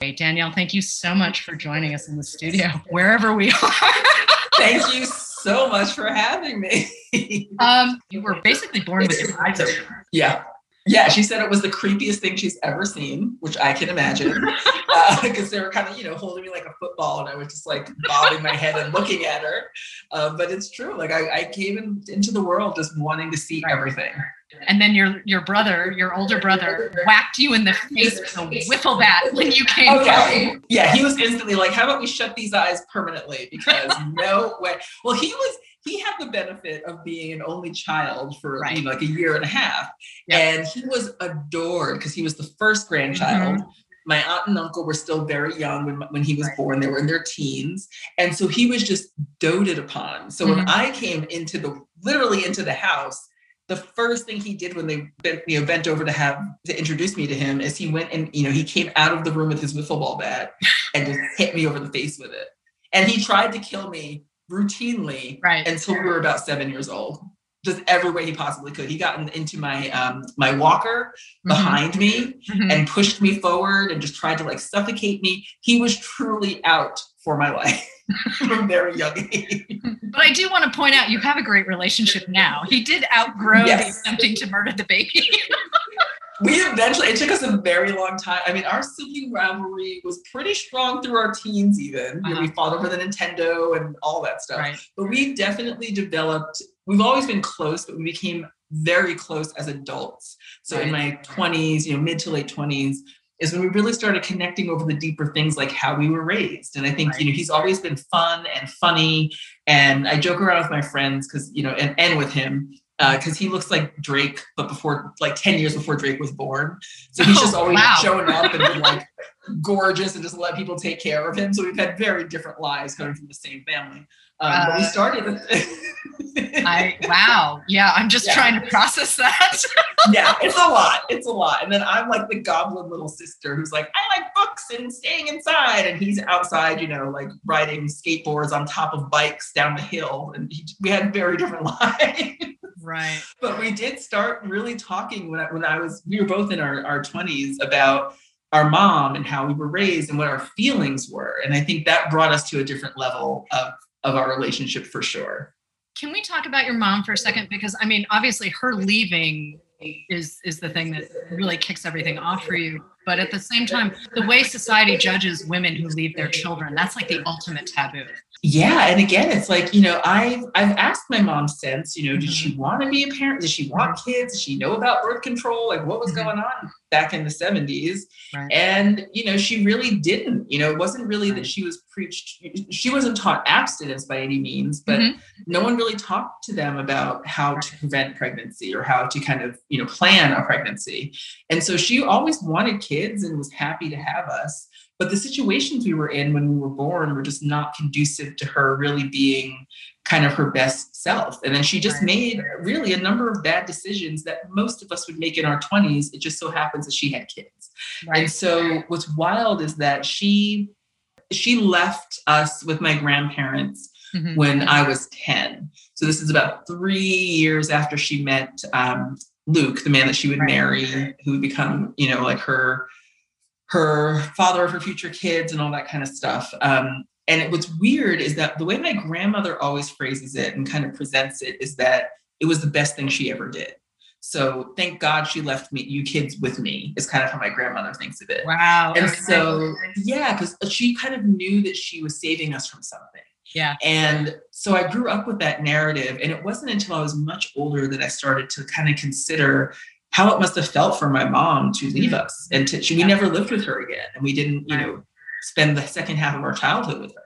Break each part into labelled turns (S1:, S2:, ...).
S1: Hey, Danielle, thank you so much for joining us in the studio, wherever we are.
S2: thank you so much for having me.
S1: um, you were basically born with your eyes open.
S2: Yeah. Yeah, she said it was the creepiest thing she's ever seen, which I can imagine, because uh, they were kind of, you know, holding me like a football, and I was just like bobbing my head and looking at her. Uh, but it's true; like I, I came in, into the world just wanting to see everything.
S1: And then your your brother, your older brother, whacked you in the face with a whiffle bat when you came.
S2: Okay. Yeah, he was instantly like, "How about we shut these eyes permanently?" Because no way. Well, he was he had the benefit of being an only child for right. you know, like a year and a half. Yep. And he was adored because he was the first grandchild. Mm-hmm. My aunt and uncle were still very young when, when he was right. born. They were in their teens. And so he was just doted upon. So mm-hmm. when I came into the literally into the house, the first thing he did when they bent, you know bent over to have to introduce me to him is he went and you know he came out of the room with his wiffle ball bat and just hit me over the face with it. And he tried to kill me routinely
S1: right.
S2: until we were about seven years old. Just every way he possibly could. He got in, into my um, my walker mm-hmm. behind me mm-hmm. and pushed me forward and just tried to like suffocate me. He was truly out for my life from very young age.
S1: But I do want to point out you have a great relationship now. He did outgrow yes. attempting to murder the baby.
S2: we eventually it took us a very long time i mean our sibling rivalry was pretty strong through our teens even uh-huh. you know, we fought over the nintendo and all that stuff
S1: right.
S2: but we definitely developed we've always been close but we became very close as adults so right. in my 20s you know mid to late 20s is when we really started connecting over the deeper things like how we were raised and i think right. you know he's always been fun and funny and i joke around with my friends because you know and, and with him because uh, he looks like Drake, but before like 10 years before Drake was born. So he's just oh, always wow. showing up and been like gorgeous and just let people take care of him. So we've had very different lives coming from the same family. Um, uh, but we uh, started.
S1: I wow, yeah. I'm just yeah. trying to process that.
S2: yeah, it's a lot. It's a lot. And then I'm like the goblin little sister who's like, I like books and staying inside, and he's outside, you know, like riding skateboards on top of bikes down the hill. And he, we had very different lives.
S1: Right.
S2: But we did start really talking when I, when I was, we were both in our, our 20s about our mom and how we were raised and what our feelings were. And I think that brought us to a different level of, of our relationship for sure.
S1: Can we talk about your mom for a second? Because I mean, obviously her leaving is is the thing that really kicks everything off for you but at the same time the way society judges women who leave their children that's like the ultimate taboo
S2: yeah and again it's like you know i've i've asked my mom since you know did she mm-hmm. want to be a parent? Did she want kids? Did she know about birth control? Like what was mm-hmm. going on back in the 70s right. and you know she really didn't you know it wasn't really that she was preached she wasn't taught abstinence by any means but mm-hmm. no one really talked to them about how to prevent pregnancy or how to kind of you know plan a pregnancy. And so she always wanted kids and was happy to have us but the situations we were in when we were born were just not conducive to her really being kind of her best self. And then she just made really a number of bad decisions that most of us would make in our 20s. It just so happens that she had kids. Right. And so what's wild is that she she left us with my grandparents mm-hmm. when I was 10. So this is about three years after she met um, Luke, the man that she would right. marry, who would become, you know, like her her father of her future kids and all that kind of stuff. Um, and it, what's weird is that the way my grandmother always phrases it and kind of presents it is that it was the best thing she ever did. So thank God she left me, you kids with me, is kind of how my grandmother thinks of it.
S1: Wow.
S2: And so, yeah, because she kind of knew that she was saving us from something.
S1: Yeah.
S2: And so I grew up with that narrative. And it wasn't until I was much older that I started to kind of consider how it must have felt for my mom to leave mm-hmm. us. And to, she, we never lived with her again and we didn't you know spend the second half of our childhood with her.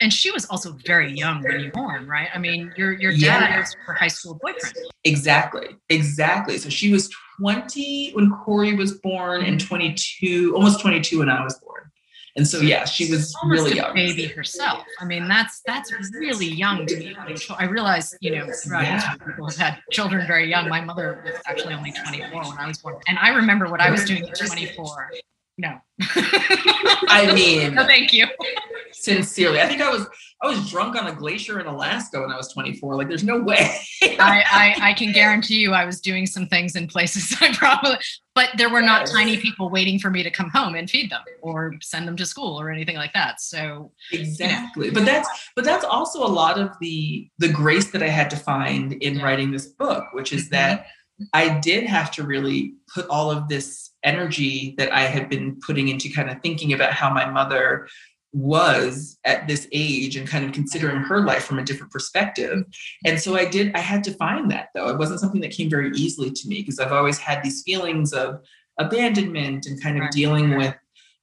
S1: And she was also very young when you were born right? I mean your your dad yeah. was her high school boyfriend.
S2: Exactly exactly. So she was 20 when corey was born and mm-hmm. 22 almost 22 when i was born and so, yeah, she was
S1: Almost
S2: really young.
S1: Baby herself. I mean, that's that's really young to be I realize, you know, throughout yeah. people have had children very young. My mother was actually only 24 when I was born, and I remember what I was doing at 24. No.
S2: I mean,
S1: no, thank you.
S2: Sincerely, I think I was I was drunk on a glacier in Alaska when I was 24. Like, there's no way.
S1: I, I, I can guarantee you, I was doing some things in places I probably, but there were not yes. tiny people waiting for me to come home and feed them or send them to school or anything like that. So
S2: exactly, you know. but that's but that's also a lot of the the grace that I had to find in yeah. writing this book, which is mm-hmm. that I did have to really put all of this energy that I had been putting into kind of thinking about how my mother was at this age and kind of considering her life from a different perspective. And so I did, I had to find that though. It wasn't something that came very easily to me because I've always had these feelings of abandonment and kind of right. dealing with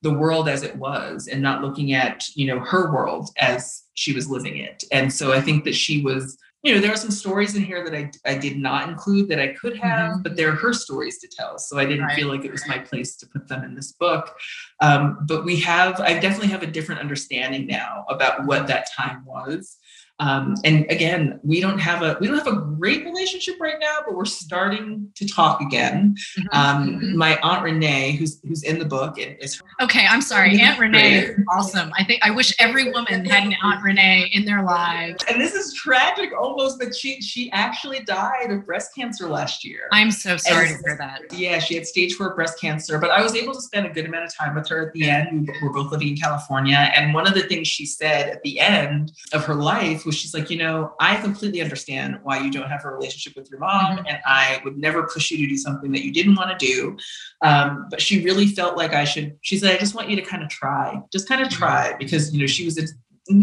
S2: the world as it was and not looking at, you know, her world as she was living it. And so I think that she was you know, there are some stories in here that I, I did not include that I could have, mm-hmm. but they're her stories to tell. So I didn't right. feel like it was my place to put them in this book. Um, but we have, I definitely have a different understanding now about what that time was. Um, and again, we don't have a we don't have a great relationship right now, but we're starting to talk again. Mm-hmm. Um, mm-hmm. My aunt Renee, who's who's in the book, is
S1: okay. I'm sorry, Aunt Renee is awesome. I think I wish every woman had an Aunt Renee in their lives.
S2: And this is tragic, almost that she she actually died of breast cancer last year.
S1: I'm so sorry and, to hear that.
S2: Yeah, she had stage four breast cancer, but I was able to spend a good amount of time with her at the end. We were both living in California, and one of the things she said at the end of her life was she's like, you know, I completely understand why you don't have a relationship with your mom, mm-hmm. and I would never push you to do something that you didn't want to do. Um, but she really felt like I should. She said, I just want you to kind of try, just kind of mm-hmm. try, because you know she was a,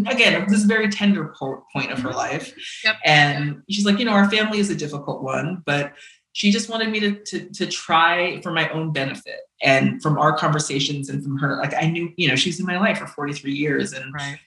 S2: again this very tender point of her mm-hmm. life, yep. and she's like, you know, our family is a difficult one, but she just wanted me to, to to try for my own benefit and from our conversations and from her like i knew you know she's in my life for 43 years and right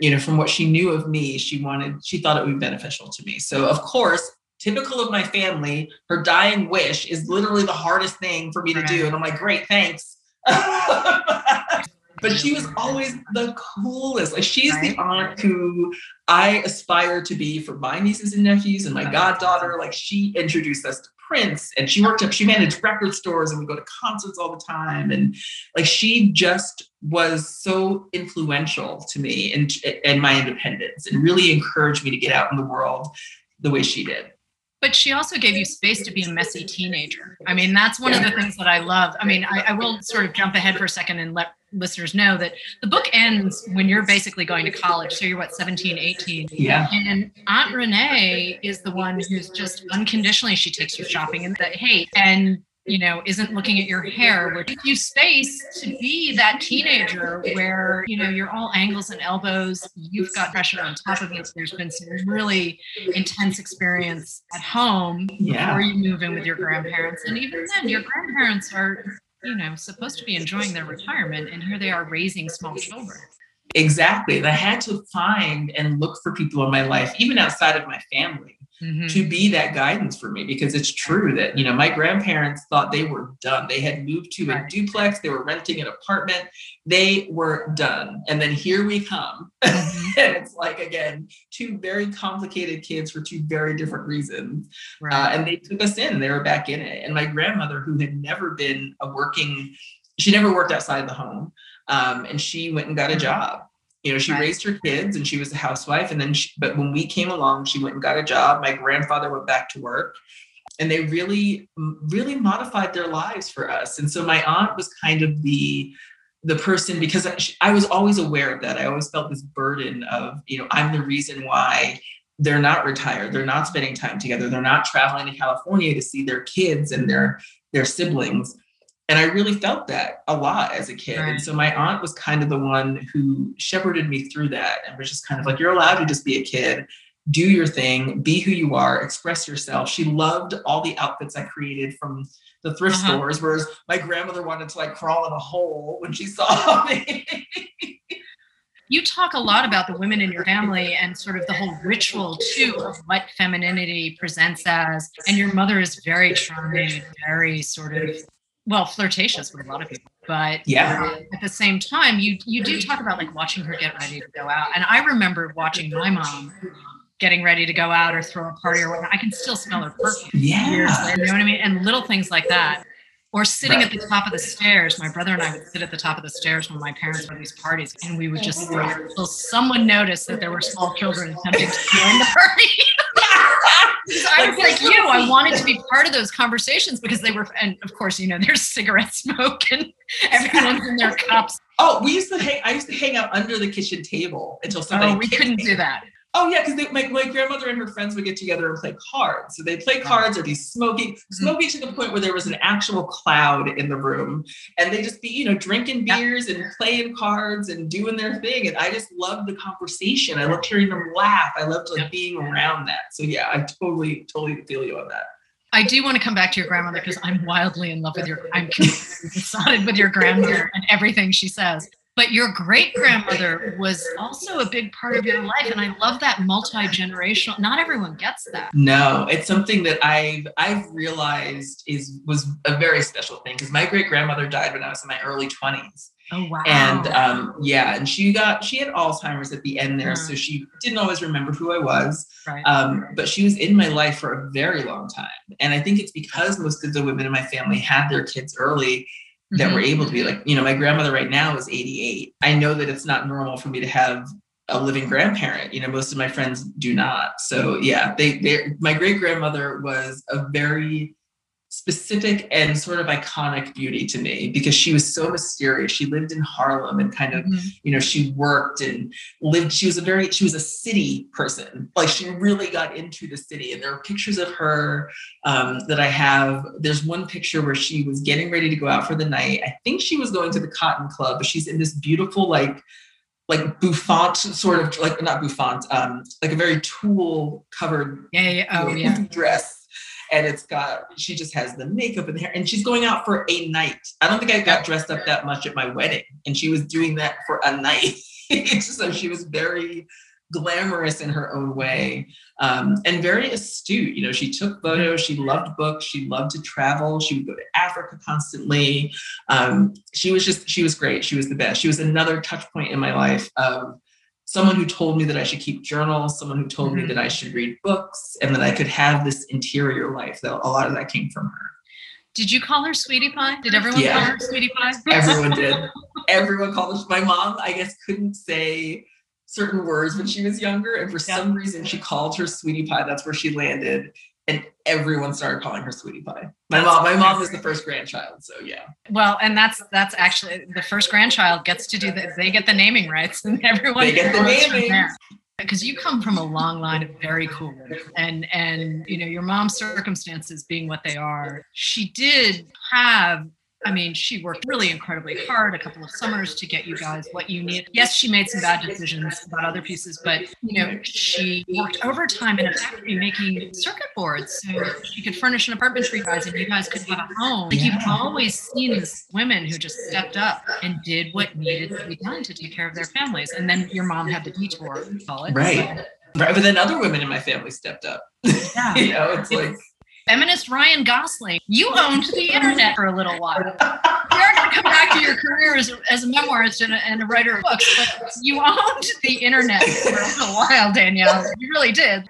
S2: you know, from what she knew of me, she wanted, she thought it would be beneficial to me. So, of course, typical of my family, her dying wish is literally the hardest thing for me to do. And I'm like, great, thanks. but she was always the coolest. Like she's the aunt who I aspire to be for my nieces and nephews and my goddaughter. Like she introduced us to Prince and she worked up, she managed record stores and we go to concerts all the time. And like she just was so influential to me and, and my independence and really encouraged me to get out in the world the way she did
S1: but she also gave you space to be a messy teenager. I mean, that's one yeah. of the things that I love. I mean, I, I, will sort of jump ahead for a second and let listeners know that the book ends when you're basically going to college. So you're what, 17, 18?
S2: Yeah.
S1: And Aunt Renee is the one who's just unconditionally, she takes you shopping and that, hey, and you know, isn't looking at your hair, which gives you space to be that teenager where, you know, you're all angles and elbows. You've got pressure on top of it. There's been some really intense experience at home yeah. before you move in with your grandparents. And even then, your grandparents are, you know, supposed to be enjoying their retirement. And here they are raising small children.
S2: Exactly. And I had to find and look for people in my life, even outside of my family, mm-hmm. to be that guidance for me because it's true that you know my grandparents thought they were done. They had moved to a duplex. They were renting an apartment. They were done. And then here we come. Mm-hmm. and it's like again two very complicated kids for two very different reasons. Right. uh, and they took us in. They were back in it. And my grandmother who had never been a working she never worked outside the home um, and she went and got a mm-hmm. job you know she right. raised her kids and she was a housewife and then she, but when we came along she went and got a job. My grandfather went back to work and they really really modified their lives for us. And so my aunt was kind of the the person because I was always aware of that. I always felt this burden of you know i'm the reason why they're not retired they're not spending time together they're not traveling to california to see their kids and their their siblings and I really felt that a lot as a kid. Right. And so my aunt was kind of the one who shepherded me through that and was just kind of like, you're allowed to just be a kid, do your thing, be who you are, express yourself. She loved all the outfits I created from the thrift uh-huh. stores, whereas my grandmother wanted to like crawl in a hole when she saw me.
S1: you talk a lot about the women in your family and sort of the whole ritual too of what femininity presents as and your mother is very charming very sort of well flirtatious with a lot of people but
S2: yeah
S1: at the same time you you do talk about like watching her get ready to go out and i remember watching my mom getting ready to go out or throw a party or whatnot i can still smell her perfume
S2: yeah
S1: later, you know what i mean and little things like that or sitting right. at the top of the stairs. My brother and I would sit at the top of the stairs when my parents were at these parties, and we would just until someone noticed that there were small children attempting to join the party. I was like you, I wanted to be part of those conversations because they were, and of course, you know, there's cigarette smoke and everyone's in their cups.
S2: Oh, we used to hang. I used to hang out under the kitchen table until oh, somebody.
S1: Oh, we couldn't me. do that.
S2: Oh yeah, because my, my grandmother and her friends would get together and play cards. So they'd play cards or be smoking, mm-hmm. smoking to the point where there was an actual cloud in the room. And they just be, you know, drinking beers and playing cards and doing their thing. And I just loved the conversation. I loved hearing them laugh. I loved like being around that. So yeah, I totally, totally feel you on that.
S1: I do want to come back to your grandmother because I'm wildly in love with your I'm besotted with your grandmother and everything she says but your great grandmother was also a big part of your life and i love that multi-generational not everyone gets that
S2: no it's something that i've i've realized is was a very special thing because my great grandmother died when i was in my early 20s
S1: Oh wow!
S2: And um, yeah, and she got she had Alzheimer's at the end there, so she didn't always remember who I was.
S1: Right.
S2: Um, but she was in my life for a very long time, and I think it's because most of the women in my family had their kids early that mm-hmm. were able to be like, you know, my grandmother right now is 88. I know that it's not normal for me to have a living grandparent. You know, most of my friends do not. So yeah, they they my great grandmother was a very specific and sort of iconic beauty to me because she was so mysterious. She lived in Harlem and kind of, mm-hmm. you know, she worked and lived. She was a very, she was a city person. Like she really got into the city. And there are pictures of her um, that I have. There's one picture where she was getting ready to go out for the night. I think she was going to the Cotton Club, but she's in this beautiful, like, like bouffant sort of like not bouffant um like a very tulle covered
S1: yeah, yeah. oh yeah
S2: dress and it's got she just has the makeup and the hair and she's going out for a night. I don't think i got dressed up that much at my wedding and she was doing that for a night. So she was very glamorous in her own way um, and very astute. You know she took photos she loved books she loved to travel she would go to africa constantly. Um, she was just she was great. She was the best. She was another touch point in my life of someone who told me that I should keep journals, someone who told mm-hmm. me that I should read books, and that I could have this interior life. That a lot of that came from her.
S1: Did you call her Sweetie Pie? Did everyone yeah. call her Sweetie Pie?
S2: everyone did. Everyone called her. My mom, I guess, couldn't say certain words when she was younger, and for yeah. some reason, she called her Sweetie Pie. That's where she landed and everyone started calling her sweetie pie. My mom my mom was the first grandchild so yeah.
S1: Well and that's that's actually the first grandchild gets to do that they get the naming rights and everyone
S2: they get the naming.
S1: because you come from a long line of very cool women and and you know your mom's circumstances being what they are she did have I mean, she worked really incredibly hard a couple of summers to get you guys what you need. Yes, she made some bad decisions about other pieces, but you know, she worked overtime in a factory making circuit boards so she could furnish an apartment for you guys and you guys could have a home. Like you've always seen these women who just stepped up and did what needed to be done to take care of their families. And then your mom had the detour, call it.
S2: Right. Right. But then other women in my family stepped up. Yeah. you know, it's like
S1: feminist Ryan Gosling, you owned the internet for a little while. You're going to come back to your career as, as a memoirist and a, and a writer of books, but you owned the internet for a little while, Danielle. You really did.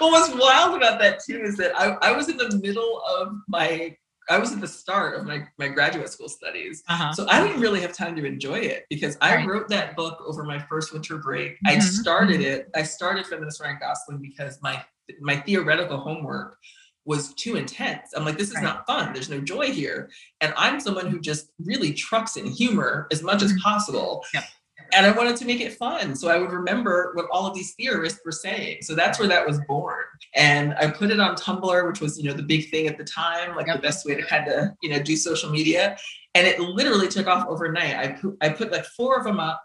S2: Well, what's wild about that too is that I, I was in the middle of my I was at the start of my, my graduate school studies. Uh-huh. So I didn't really have time to enjoy it because I right. wrote that book over my first winter break. Mm-hmm. I started it. I started Feminist Ryan Gosling because my my theoretical homework was too intense. I'm like, this is right. not fun. There's no joy here. And I'm someone who just really trucks in humor as much as mm-hmm. possible. Yep. And I wanted to make it fun. So I would remember what all of these theorists were saying. So that's where that was born. And I put it on Tumblr, which was, you know, the big thing at the time, like yep. the best way to kind of, you know, do social media. And it literally took off overnight. I put, I put like four of them up,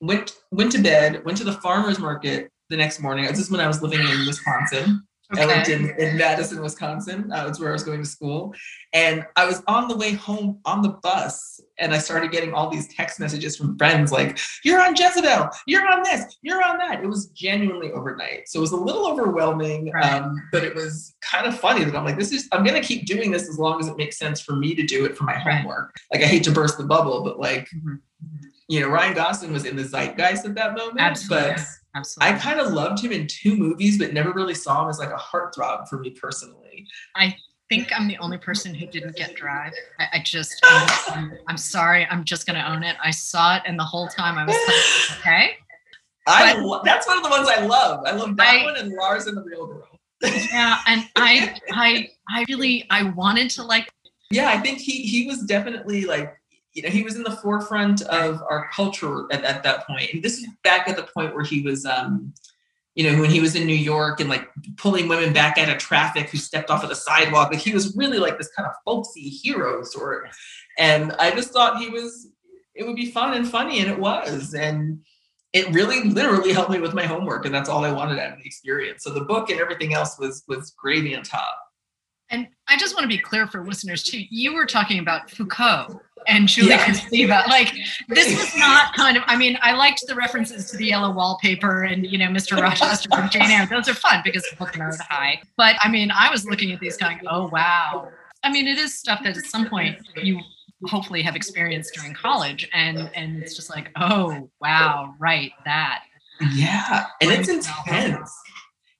S2: went went to bed, went to the farmer's market the next morning. This is when I was living in Wisconsin. Okay. I lived in, in Madison, Wisconsin. Uh, that's where I was going to school. And I was on the way home on the bus, and I started getting all these text messages from friends like, You're on Jezebel, you're on this, you're on that. It was genuinely overnight. So it was a little overwhelming, right. um, but it was kind of funny that I'm like, This is, I'm going to keep doing this as long as it makes sense for me to do it for my right. homework. Like, I hate to burst the bubble, but like, mm-hmm. you know, Ryan Gosling was in the zeitgeist at that moment.
S1: Absolutely.
S2: But Absolutely. I kind of loved him in two movies, but never really saw him as like a heartthrob for me personally.
S1: I think I'm the only person who didn't get drive. I, I just, I'm, I'm, sorry. I'm just going to own it. I saw it, and the whole time I was like, okay.
S2: I but, that's one of the ones I love. I love that I, one and Lars and the Real Girl.
S1: yeah, and I, I, I really, I wanted to like.
S2: Yeah, I think he he was definitely like you know he was in the forefront of our culture at, at that point. and this is back at the point where he was um you know, when he was in New York and like pulling women back out of traffic who stepped off of the sidewalk. Like he was really like this kind of folksy hero sort. And I just thought he was, it would be fun and funny, and it was. And it really literally helped me with my homework, and that's all I wanted out of the experience. So the book and everything else was was gravy on top.
S1: And I just want to be clear for listeners too. You were talking about Foucault and Julie yeah. Like this was not kind of. I mean, I liked the references to the yellow wallpaper and you know Mr. Rochester from Jane Eyre. Those are fun because the book nerd high. But I mean, I was looking at these going, oh wow. I mean, it is stuff that at some point you hopefully have experienced during college, and and it's just like, oh wow, right, that.
S2: Yeah, and it's intense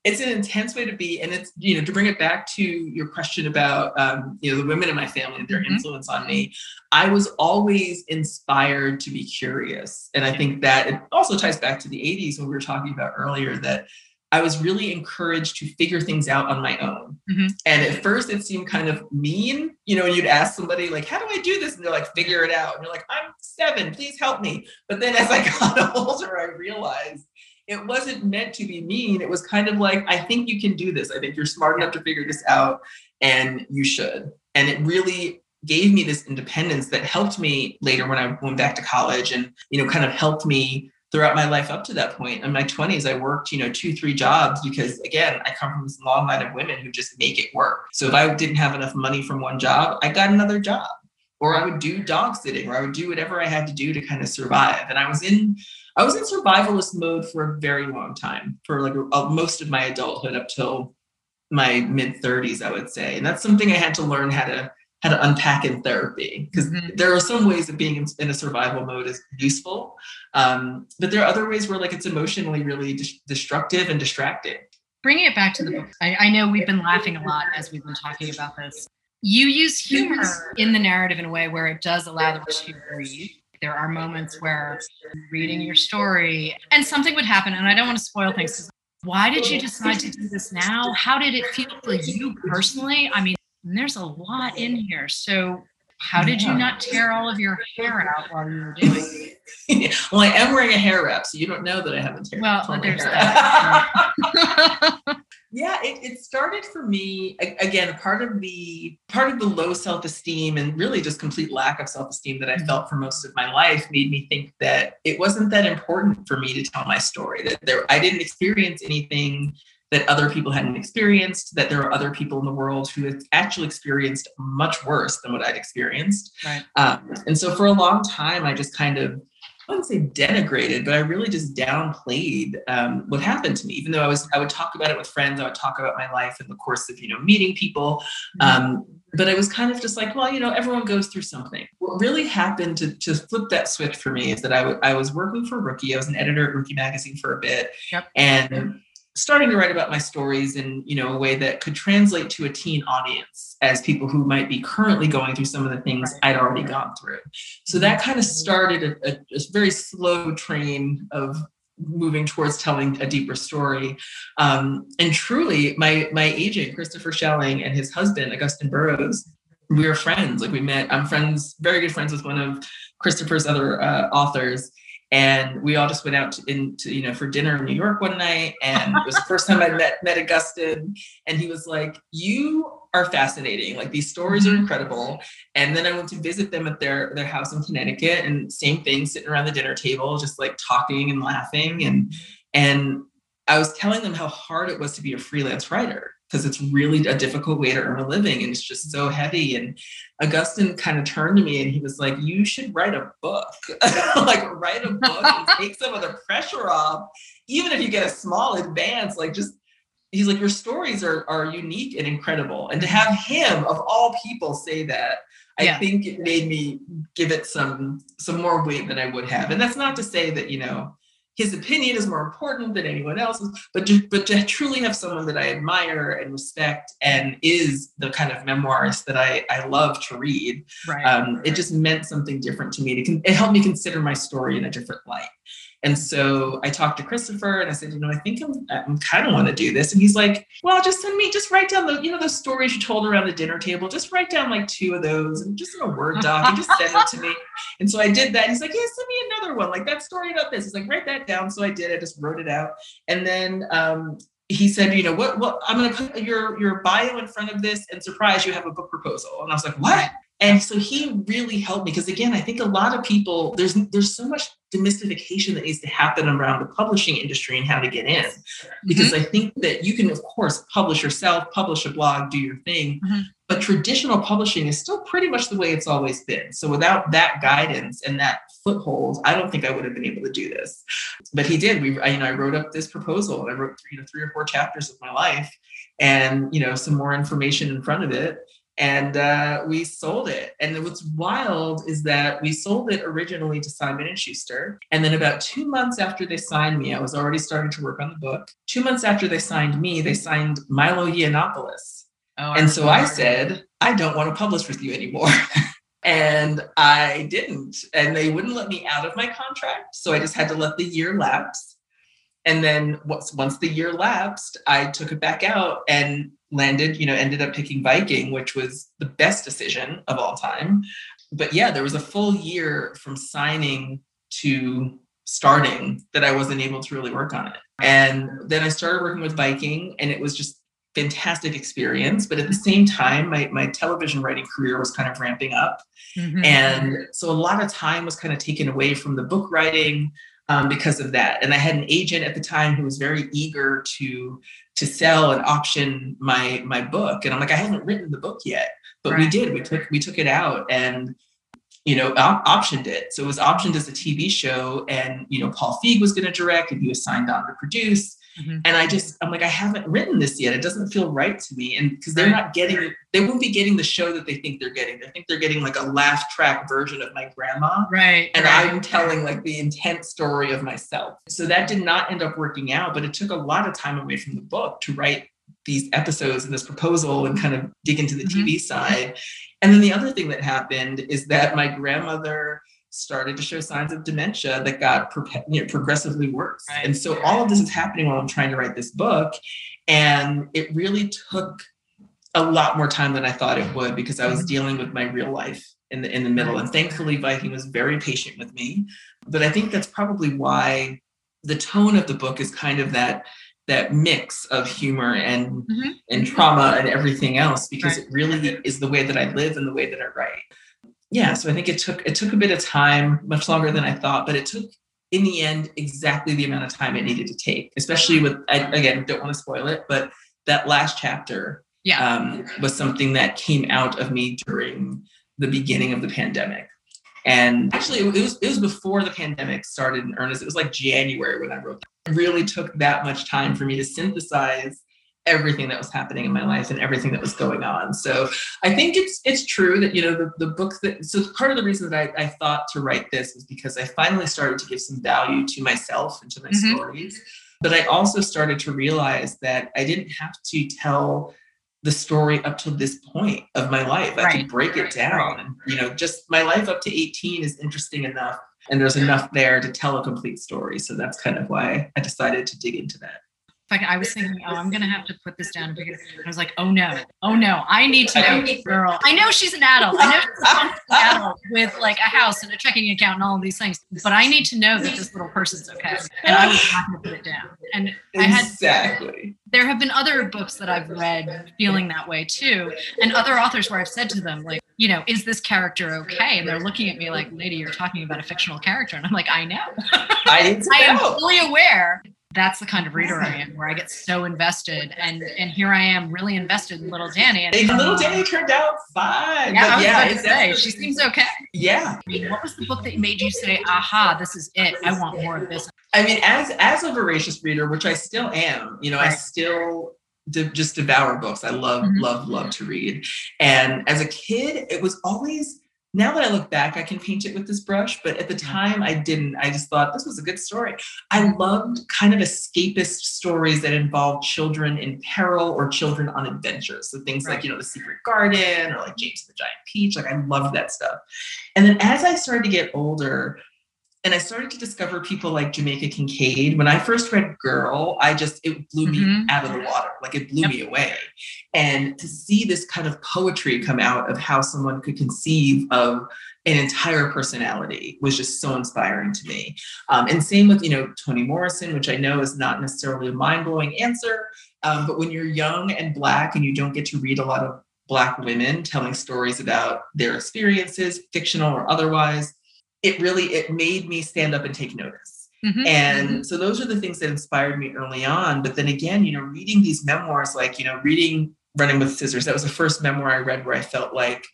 S2: it's an intense way to be and it's you know to bring it back to your question about um, you know the women in my family and their mm-hmm. influence on me i was always inspired to be curious. And i think that it also ties back to the 80s when we were talking about earlier that i was really encouraged to figure things out on my own. Mm-hmm. and at first it seemed kind of mean you know when you'd ask somebody like how do i do this? And they're like figure it out. And you're like i'm seven please help me. But then as i got older i realized it wasn't meant to be mean. It was kind of like, I think you can do this. I think you're smart enough to figure this out and you should. And it really gave me this independence that helped me later when I went back to college and, you know, kind of helped me throughout my life up to that point. In my 20s, I worked, you know, two, three jobs because again, I come from this long line of women who just make it work. So if I didn't have enough money from one job, I got another job. Or I would do dog sitting, or I would do whatever I had to do to kind of survive. And I was in I was in survivalist mode for a very long time, for like a, most of my adulthood up till my mid 30s, I would say. And that's something I had to learn how to how to unpack in therapy because mm-hmm. there are some ways of being in, in a survival mode is useful, um, but there are other ways where like it's emotionally really de- destructive and distracting.
S1: Bringing it back to the book, I, I know we've been laughing a lot as we've been talking about this. You use humor in the narrative in a way where it does allow the reader to breathe there are moments where reading your story and something would happen, and I don't want to spoil things. Why did you decide to do this now? How did it feel for you personally? I mean, there's a lot in here. So, how did you not tear all of your hair out while you were doing
S2: it? well, I am wearing a hair wrap, so you don't know that I haven't tear.
S1: Well, there's that.
S2: yeah it, it started for me again part of the part of the low self-esteem and really just complete lack of self-esteem that i mm-hmm. felt for most of my life made me think that it wasn't that important for me to tell my story that there i didn't experience anything that other people hadn't experienced that there are other people in the world who had actually experienced much worse than what i'd experienced right. um, and so for a long time i just kind of wouldn't say denigrated, but I really just downplayed um, what happened to me. Even though I was, I would talk about it with friends. I would talk about my life in the course of, you know, meeting people. Mm-hmm. Um, but I was kind of just like, well, you know, everyone goes through something. What really happened to, to flip that switch for me is that I, w- I was working for Rookie. I was an editor at Rookie Magazine for a bit, yep. and starting to write about my stories in you know a way that could translate to a teen audience as people who might be currently going through some of the things I'd already gone through. So that kind of started a, a, a very slow train of moving towards telling a deeper story. Um, and truly, my my agent Christopher Schelling and his husband Augusten Burroughs, we were friends. Like we met. I'm friends, very good friends with one of Christopher's other uh, authors and we all just went out to, into you know for dinner in New York one night, and it was the first time I met met Augusten, and he was like, "You are fascinating. Like these stories are mm-hmm. incredible." And then I went to visit them at their their house in Connecticut, and same thing, sitting around the dinner table, just like talking and laughing, and and I was telling them how hard it was to be a freelance writer because it's really a difficult way to earn a living and it's just so heavy. And Augusten kind of turned to me and he was like, You should write a book. like, write a book and take some of the pressure off. Even if you get a small advance, like, just he's like, Your stories are, are unique and incredible. And to mm-hmm. have him, of all people, say that, I yeah. think it made me give it some some more weight than I would have. And that's not to say that, you know, his opinion is more important than anyone else's but to, but to truly have someone that i admire and respect and is the kind of memoirist that i i love to read. Right. um, it just meant something different to me it helped me consider my story in a different light and so I talked to Christopher and I said, you know, I think I'm, I'm kind of want to do this. And he's like, well, just send me, just write down the, you know, those stories you told around the dinner table. Just write down like two of those and just in a Word doc and just send it to me. And so I did that. He's like, yeah, send me another one. Like that story about this. He's like, write that down. So I did. I just wrote it out. And then um, he said, you know, what, what, I'm going to put your, your bio in front of this and surprise you have a book proposal. And I was like, what? And so he really helped me because again, I think a lot of people there's there's so much demystification that needs to happen around the publishing industry and how to get in. Because mm-hmm. I think that you can of course publish yourself, publish a blog, do your thing, mm-hmm. but traditional publishing is still pretty much the way it's always been. So without that guidance and that foothold, I don't think I would have been able to do this. But he did. We I, you know I wrote up this proposal. I wrote you know three or four chapters of my life and you know some more information in front of it and uh, we sold it. And what's wild is that we sold it originally to Simon and Schuster, and then about two months after they signed me, I was already starting to work on the book. Two months after they signed me, they signed Milo Yiannopoulos. Oh, and so I said, I don't want to publish with you anymore. and I didn't. And they wouldn't let me out of my contract. So I just had to let the year lapse. And then once, once the year lapsed, I took it back out and landed, you know, ended up picking Viking, which was the best decision of all time. But yeah, there was a full year from signing to starting that I wasn't able to really work on it. And then I started working with Viking and it was just fantastic experience. But at the same time, my, my television writing career was kind of ramping up. Mm-hmm. And so a lot of time was kind of taken away from the book writing um, because of that. And I had an agent at the time who was very eager to to sell and option my my book. And I'm like, I haven't written the book yet, but right. we did. We took we took it out and you know op- optioned it. So it was optioned as a TV show, and you know Paul Feig was going to direct, and he was signed on to produce. Mm-hmm. And I just, I'm like, I haven't written this yet. It doesn't feel right to me. And because they're not getting, they won't be getting the show that they think they're getting. They think they're getting like a laugh track version of my grandma.
S1: Right.
S2: And
S1: right.
S2: I'm telling like the intense story of myself. So that did not end up working out, but it took a lot of time away from the book to write these episodes and this proposal and kind of dig into the mm-hmm. TV side. And then the other thing that happened is that my grandmother started to show signs of dementia that got you know, progressively worse. Right. And so all of this is happening while I'm trying to write this book. And it really took a lot more time than I thought it would because I was mm-hmm. dealing with my real life in the in the middle. And thankfully Viking was very patient with me. But I think that's probably why the tone of the book is kind of that that mix of humor and mm-hmm. and trauma and everything else because right. it really is the way that I live and the way that I write yeah, so I think it took it took a bit of time, much longer than I thought, but it took in the end exactly the amount of time it needed to take. Especially with I, again, don't want to spoil it, but that last chapter
S1: yeah.
S2: um, was something that came out of me during the beginning of the pandemic. And actually, it was it was before the pandemic started in earnest. It was like January when I wrote. That. It really took that much time for me to synthesize everything that was happening in my life and everything that was going on. So I think it's it's true that you know the, the book that so part of the reason that I, I thought to write this is because I finally started to give some value to myself and to my mm-hmm. stories. But I also started to realize that I didn't have to tell the story up to this point of my life. I right. could break it down. And you know, just my life up to 18 is interesting enough and there's enough there to tell a complete story. So that's kind of why I decided to dig into that
S1: like I was thinking, oh, I'm gonna have to put this down because I was like, oh no, oh no, I need to know this girl. I know she's an adult. I know she's an adult with like a house and a checking account and all of these things, but I need to know that this little person's okay. And I was not gonna put it down. And
S2: I had exactly.
S1: There have been other books that I've read feeling that way too, and other authors where I've said to them like, you know, is this character okay? And they're looking at me like, lady, you're talking about a fictional character, and I'm like, I know.
S2: I,
S1: I am fully aware that's the kind of reader I am, where I get so invested, and and here I am, really invested in little Danny. And
S2: little Danny turned out fine.
S1: Yeah, I was yeah, to say she seems okay.
S2: Yeah.
S1: I mean, what was the book that made you say, "Aha, this is it. I want more of this"?
S2: I mean, as as a voracious reader, which I still am, you know, right. I still de- just devour books. I love, mm-hmm. love, love to read. And as a kid, it was always now that I look back, I can paint it with this brush, but at the time I didn't. I just thought this was a good story. I loved kind of escapist stories that involved children in peril or children on adventures. So things right. like, you know, The Secret Garden or like James the Giant Peach. Like I loved that stuff. And then as I started to get older, and I started to discover people like Jamaica Kincaid. When I first read Girl, I just, it blew me mm-hmm. out of the water. Like it blew yep. me away. And to see this kind of poetry come out of how someone could conceive of an entire personality was just so inspiring to me. Um, and same with, you know, Toni Morrison, which I know is not necessarily a mind blowing answer. Um, but when you're young and Black and you don't get to read a lot of Black women telling stories about their experiences, fictional or otherwise, it really it made me stand up and take notice mm-hmm. and mm-hmm. so those are the things that inspired me early on but then again you know reading these memoirs like you know reading running with scissors that was the first memoir i read where i felt like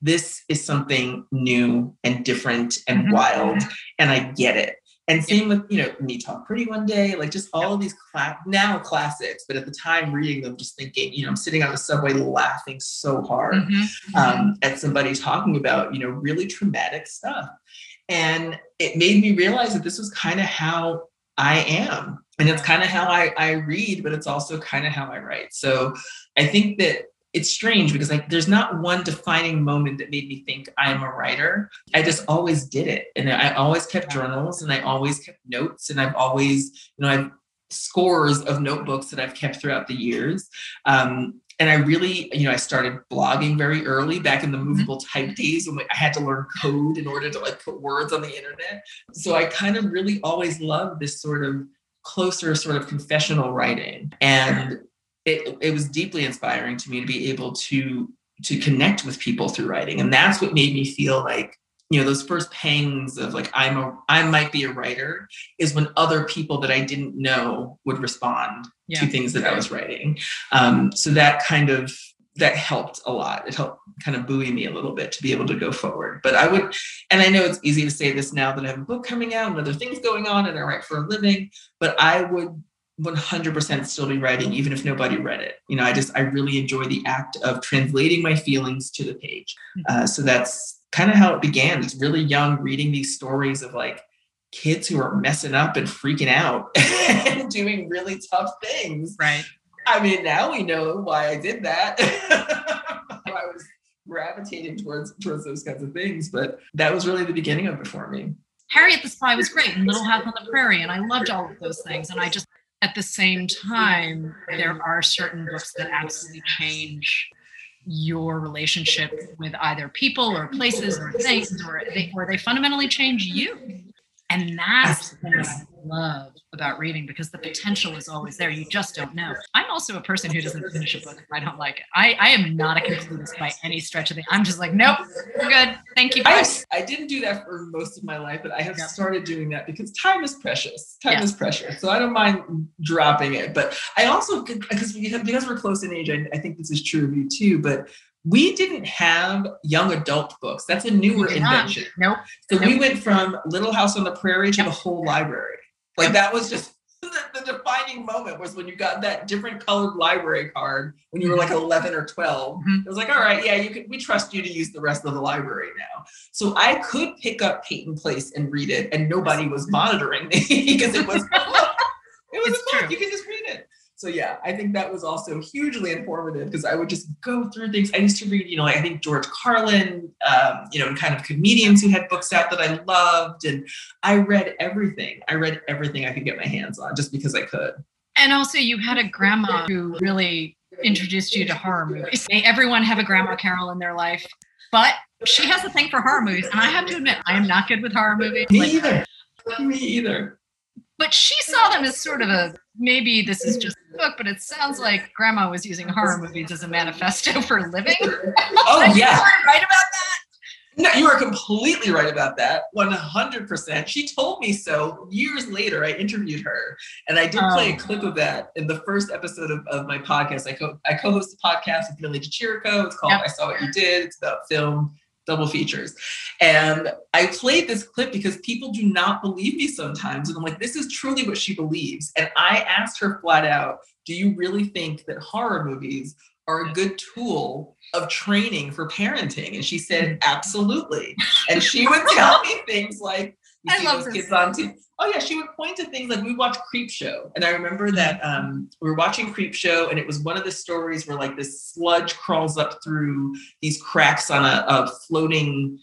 S2: this is something new and different and mm-hmm. wild and i get it and same with you know me talk pretty one day like just all of these cla- now classics but at the time reading them just thinking you know i'm sitting on the subway laughing so hard mm-hmm. um, mm-hmm. at somebody talking about you know really traumatic stuff and it made me realize that this was kind of how I am. And it's kind of how I, I read, but it's also kind of how I write. So I think that it's strange because like there's not one defining moment that made me think I'm a writer. I just always did it. And I always kept journals and I always kept notes and I've always, you know, I've scores of notebooks that I've kept throughout the years. Um, and I really, you know, I started blogging very early back in the mm-hmm. movable type days when I had to learn code in order to like put words on the internet. So I kind of really always loved this sort of closer sort of confessional writing. And it, it was deeply inspiring to me to be able to to connect with people through writing. And that's what made me feel like you know those first pangs of like i'm a i might be a writer is when other people that i didn't know would respond yeah. to things that i was writing. Um, so that kind of that helped a lot. It helped kind of buoy me a little bit to be able to go forward. But i would and i know it's easy to say this now that i have a book coming out and other things going on and i write for a living but i would 100% still be writing even if nobody read it. You know i just i really enjoy the act of translating my feelings to the page. Mm-hmm. uh, so that's kind of how it began. It's really young, reading these stories of like kids who are messing up and freaking out and doing really tough things.
S1: Right.
S2: I mean, now we know why I did that. I was gravitating towards towards those kinds of things, but that was really the beginning of it for me.
S1: Harriet the Spy was great, and Little House on the Prairie, and I loved all of those things. And I just, at the same time, there are certain books that absolutely change your relationship with either people or places or things or they, or they fundamentally change you and that's the thing I love about reading because the potential is always there. You just don't know. I'm also a person who doesn't finish a book if I don't like it. I, I am not a completist by any stretch of the. I'm just like, nope, we're good. Thank you.
S2: I, I, didn't do that for most of my life, but I have yep. started doing that because time is precious. Time yes. is precious. So I don't mind dropping it. But I also because because we're close in age, I, I think this is true of you too. But we didn't have young adult books. That's a newer invention.
S1: Nope.
S2: So
S1: nope.
S2: we went from Little House on the Prairie to the whole library. Like that was just the, the, defining moment was when you got that different colored library card when you were like mm-hmm. 11 or 12. Mm-hmm. It was like, all right, yeah, you can, we trust you to use the rest of the library now. So I could pick up Peyton Place and read it and nobody was monitoring me because it was, it was it's a book. True. You can just read it so yeah, I think that was also hugely informative because I would just go through things. I used to read, you know, I think George Carlin, um, you know, kind of comedians who had books out that I loved, and I read everything. I read everything I could get my hands on just because I could.
S1: And also, you had a grandma who really introduced you to horror movies. Everyone have a grandma Carol in their life, but she has a thing for horror movies, and I have to admit, I am not good with horror movies.
S2: Me like, either. Me either
S1: but she saw them as sort of a maybe this is just a book, but it sounds like grandma was using horror movies as a manifesto for living.
S2: Oh yeah,
S1: right about that.
S2: No, you are completely right about that. 100%. She told me so years later. I interviewed her and I did play a oh. clip of that in the first episode of, of my podcast. I, co- I co-host a podcast with Millie De Chirico. It's called yep. I Saw What You Did. It's about film double features. And I played this clip because people do not believe me sometimes. And I'm like, this is truly what she believes. And I asked her flat out, do you really think that horror movies are a good tool of training for parenting? And she said, mm-hmm. absolutely. And she would tell me things like, you I love those kids on TV. Oh yeah, she would point to things like we watched Creepshow, and I remember mm-hmm. that um, we were watching Creepshow, and it was one of the stories where like this sludge crawls up through these cracks on a, a floating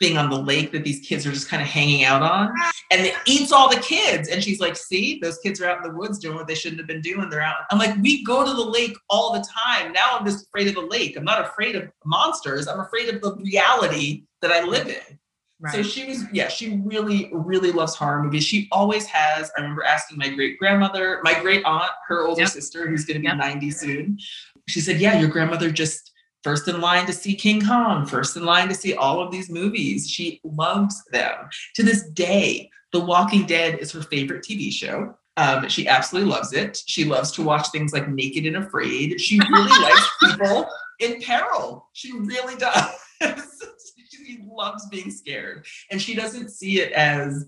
S2: thing on the lake that these kids are just kind of hanging out on and it eats all the kids and she's like see those kids are out in the woods doing what they shouldn't have been doing they're out i'm like we go to the lake all the time. Now i'm just afraid of the lake. I'm not afraid of monsters. I'm afraid of the reality that i live in Right. So she was, yeah, she really, really loves horror movies. She always has. I remember asking my great grandmother, my great aunt, her older yep. sister, who's going to be yep. 90 soon. She said, Yeah, your grandmother just first in line to see King Kong, first in line to see all of these movies. She loves them. To this day, The Walking Dead is her favorite TV show. Um, she absolutely loves it. She loves to watch things like Naked and Afraid. She really likes people in peril. She really does. She loves being scared. And she doesn't see it as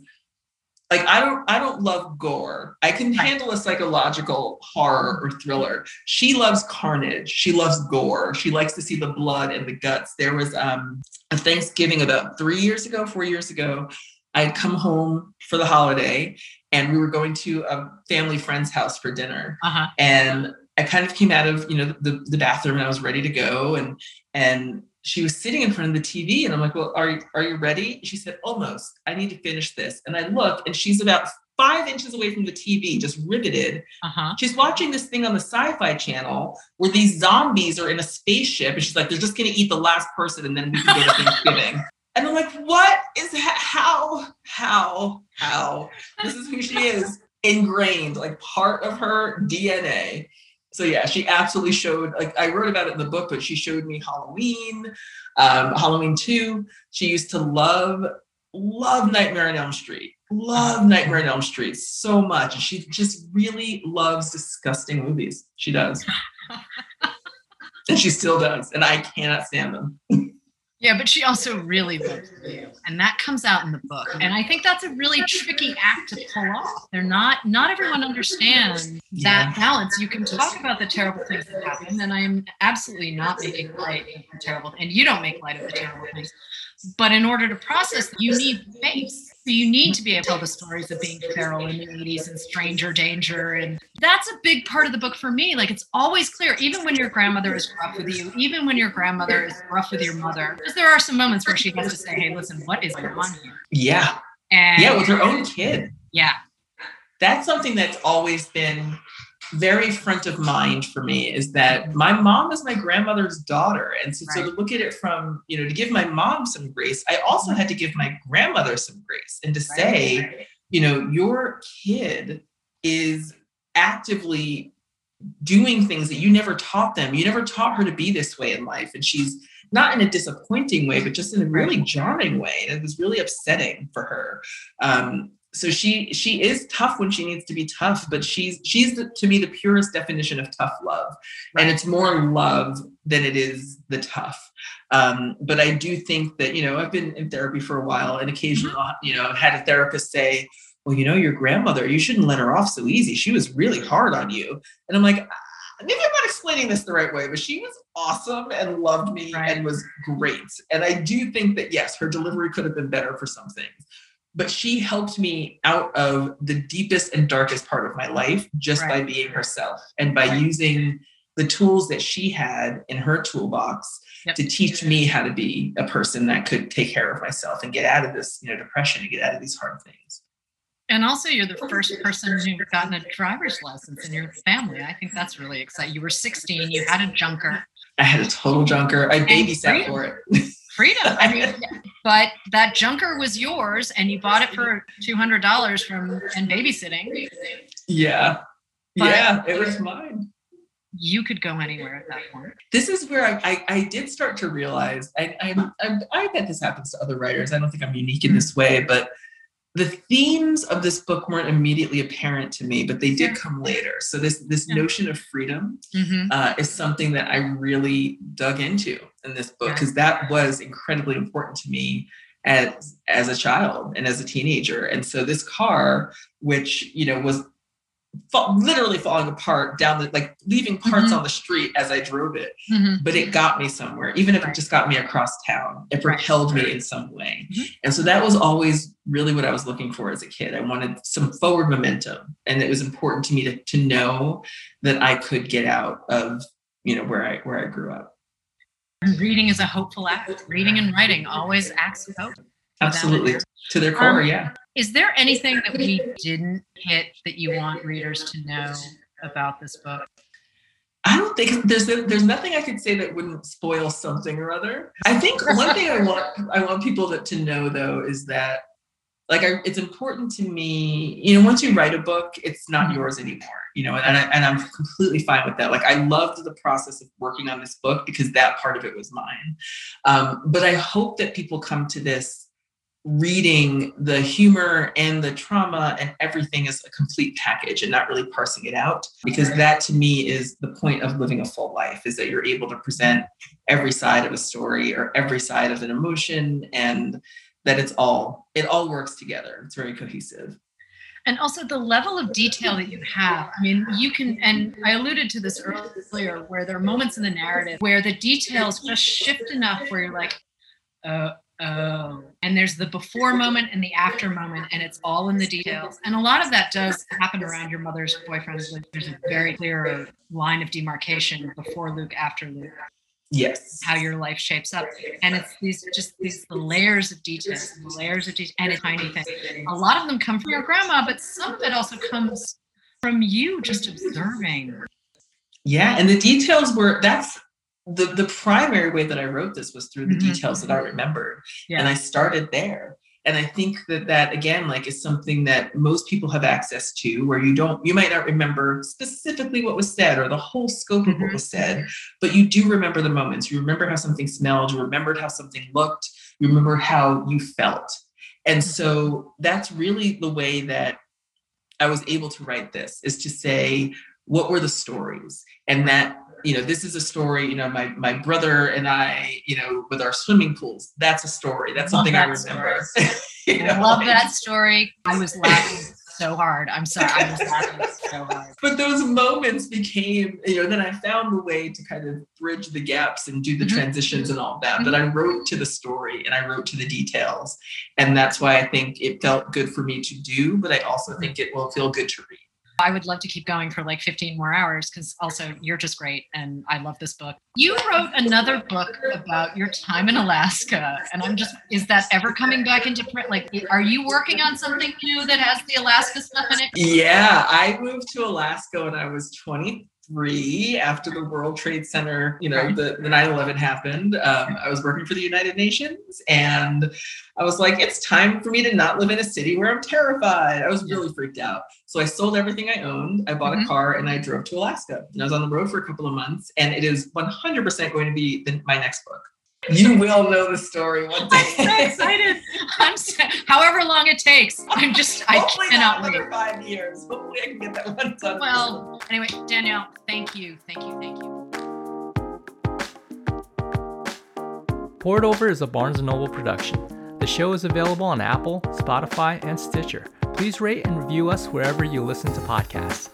S2: like I don't I don't love gore. I can handle a psychological horror or thriller. She loves carnage. She loves gore. She likes to see the blood and the guts. There was um a Thanksgiving about 3 years ago, 4 years ago. I had come home for the holiday and we were going to a family friend's house for dinner. Uh-huh. And I kind of came out of, you know, the, the bathroom and I was ready to go and and she was sitting in front of the TV and I'm like, well, are you, are you ready? She said, almost, I need to finish this. And I look and she's about five inches away from the TV, just riveted. Uh-huh. She's watching this thing on the sci-fi channel where these zombies are in a spaceship. And she's like, they're just going to eat the last person and then we can go to Thanksgiving. and I'm like, what is how, how, how? This is who she is ingrained, like part of her DNA so yeah, she absolutely showed like I wrote about it in the book, but she showed me Halloween, um, Halloween two. She used to love love Nightmare on Elm Street, love Nightmare on Elm Street so much. And she just really loves disgusting movies. She does, and she still does, and I cannot stand them.
S1: Yeah, but she also really loves you, and that comes out in the book. And I think that's a really tricky act to pull off. They're not not everyone understands that balance. You can talk about the terrible things that happen, and I am absolutely not making light of the terrible, and you don't make light of the terrible things. But in order to process, you need space. So you need to be able to tell the stories of being feral in the 80s and stranger danger. And that's a big part of the book for me. Like it's always clear, even when your grandmother is rough with you, even when your grandmother is rough with your mother, because there are some moments where she has to say, hey, listen, what is going on here?
S2: Yeah. And yeah, with her own kid.
S1: Yeah.
S2: That's something that's always been very front of mind for me is that my mom is my grandmother's daughter. And so, right. so to look at it from, you know, to give my mom some grace, I also had to give my grandmother some grace and to right. say, you know, your kid is actively doing things that you never taught them. You never taught her to be this way in life. And she's not in a disappointing way, but just in a really jarring way. And it was really upsetting for her. Um, so she she is tough when she needs to be tough but she's she's the, to me the purest definition of tough love right. and it's more love than it is the tough um, but i do think that you know i've been in therapy for a while and occasionally mm-hmm. you know I've had a therapist say well you know your grandmother you shouldn't let her off so easy she was really hard on you and i'm like ah, maybe i'm not explaining this the right way but she was awesome and loved me right. and was great and i do think that yes her delivery could have been better for some things but she helped me out of the deepest and darkest part of my life just right. by being herself and by right. using the tools that she had in her toolbox yep. to teach me how to be a person that could take care of myself and get out of this you know depression and get out of these hard things
S1: and also you're the first person who's gotten a driver's license in your family i think that's really exciting you were 16 you had a junker
S2: i had a total junker i babysat for it
S1: freedom. I mean, but that junker was yours, and you bought it for two hundred dollars from and babysitting.
S2: Yeah, but yeah, it was mine.
S1: You could go anywhere at that point.
S2: This is where I, I, I did start to realize. I, I, I, I bet this happens to other writers. I don't think I'm unique in this way, but the themes of this book weren't immediately apparent to me, but they did come later. So this this yeah. notion of freedom mm-hmm. uh, is something that I really dug into in this book because yeah. that was incredibly important to me as as a child and as a teenager. And so this car, which you know was fall, literally falling apart down the like leaving parts mm-hmm. on the street as I drove it. Mm-hmm. But it got me somewhere, even if right. it just got me across town. It propelled right. me in some way, mm-hmm. and so that was always really what I was looking for as a kid. I wanted some forward momentum, and it was important to me to to know that I could get out of you know where I where I grew up.
S1: Reading is a hopeful act. Reading and writing always acts of hope.
S2: Absolutely, to their core, um, yeah.
S1: Is there anything that we didn't hit that you want readers to know about this book?
S2: I don't think there's there's nothing I could say that wouldn't spoil something or other. I think one thing I want I want people to, to know though is that like I, it's important to me you know once you write a book it's not mm-hmm. yours anymore you know and, I, and i'm completely fine with that like i loved the process of working on this book because that part of it was mine um, but i hope that people come to this reading the humor and the trauma and everything as a complete package and not really parsing it out because that to me is the point of living a full life is that you're able to present every side of a story or every side of an emotion and that it's all it all works together. It's very cohesive.
S1: And also the level of detail that you have. I mean you can and i alluded to this earlier where there are moments in the narrative where the details just shift enough where you're like uh, Oh, and there's the before moment and the after moment, and it's all in the details. And a lot of that does happen around your mother's boyfriend. There's a very clear line of demarcation before Luke, after Luke.
S2: Yes.
S1: How your life shapes up. And it's these just these the layers of details, the layers of detail, and a tiny thing. A lot of them come from your grandma, but some of it also comes from you just observing.
S2: Yeah, and the details were that's the the primary way that I wrote this was through the mm-hmm. details that I remembered, yeah. and I started there. And I think that that again, like, is something that most people have access to, where you don't, you might not remember specifically what was said or the whole scope of mm-hmm. what was said, but you do remember the moments. You remember how something smelled. You remembered how something looked. You remember how you felt. And mm-hmm. so that's really the way that I was able to write this is to say, what were the stories? And that you know this is a story you know my my brother and i you know with our swimming pools that's a story. That's something that i remember
S1: you know, i love like, that story. I was laughing so hard. I'm sorry. I was laughing so hard.
S2: But those moments became you know then i found the way to kind of bridge the gaps and do the mm-hmm. transitions and all that. Mm-hmm. that i wrote to the story and i wrote to the details. And that's why i think it felt good for me to do but i also think it will feel good to read
S1: I would love to keep going for like 15 more hours because also you're just great and I love this book. You wrote another book about your time in Alaska, and I'm just, is that ever coming back into print? Like, are you working on something new that has the Alaska stuff in it?
S2: Yeah, I moved to Alaska when I was 20 three after the World Trade Center, you know, the, the 9-11 happened. Um, I was working for the United Nations and I was like, it's time for me to not live in a city where I'm terrified. I was really freaked out. So I sold everything I owned. I bought mm-hmm. a car and I drove to Alaska. And I was on the road for a couple of months and it is 100% going to be the, my next book. You will know the story one day.
S1: I'm so excited. I'm so, however long it takes. I'm just I
S2: Hopefully
S1: cannot
S2: wait. Five years. Hopefully I can get that one done.
S1: Well, anyway, Danielle, thank you, thank you, thank you.
S3: Poured Over is a Barnes & Noble production. The show is available on Apple, Spotify, and Stitcher. Please rate and review us wherever you listen to podcasts.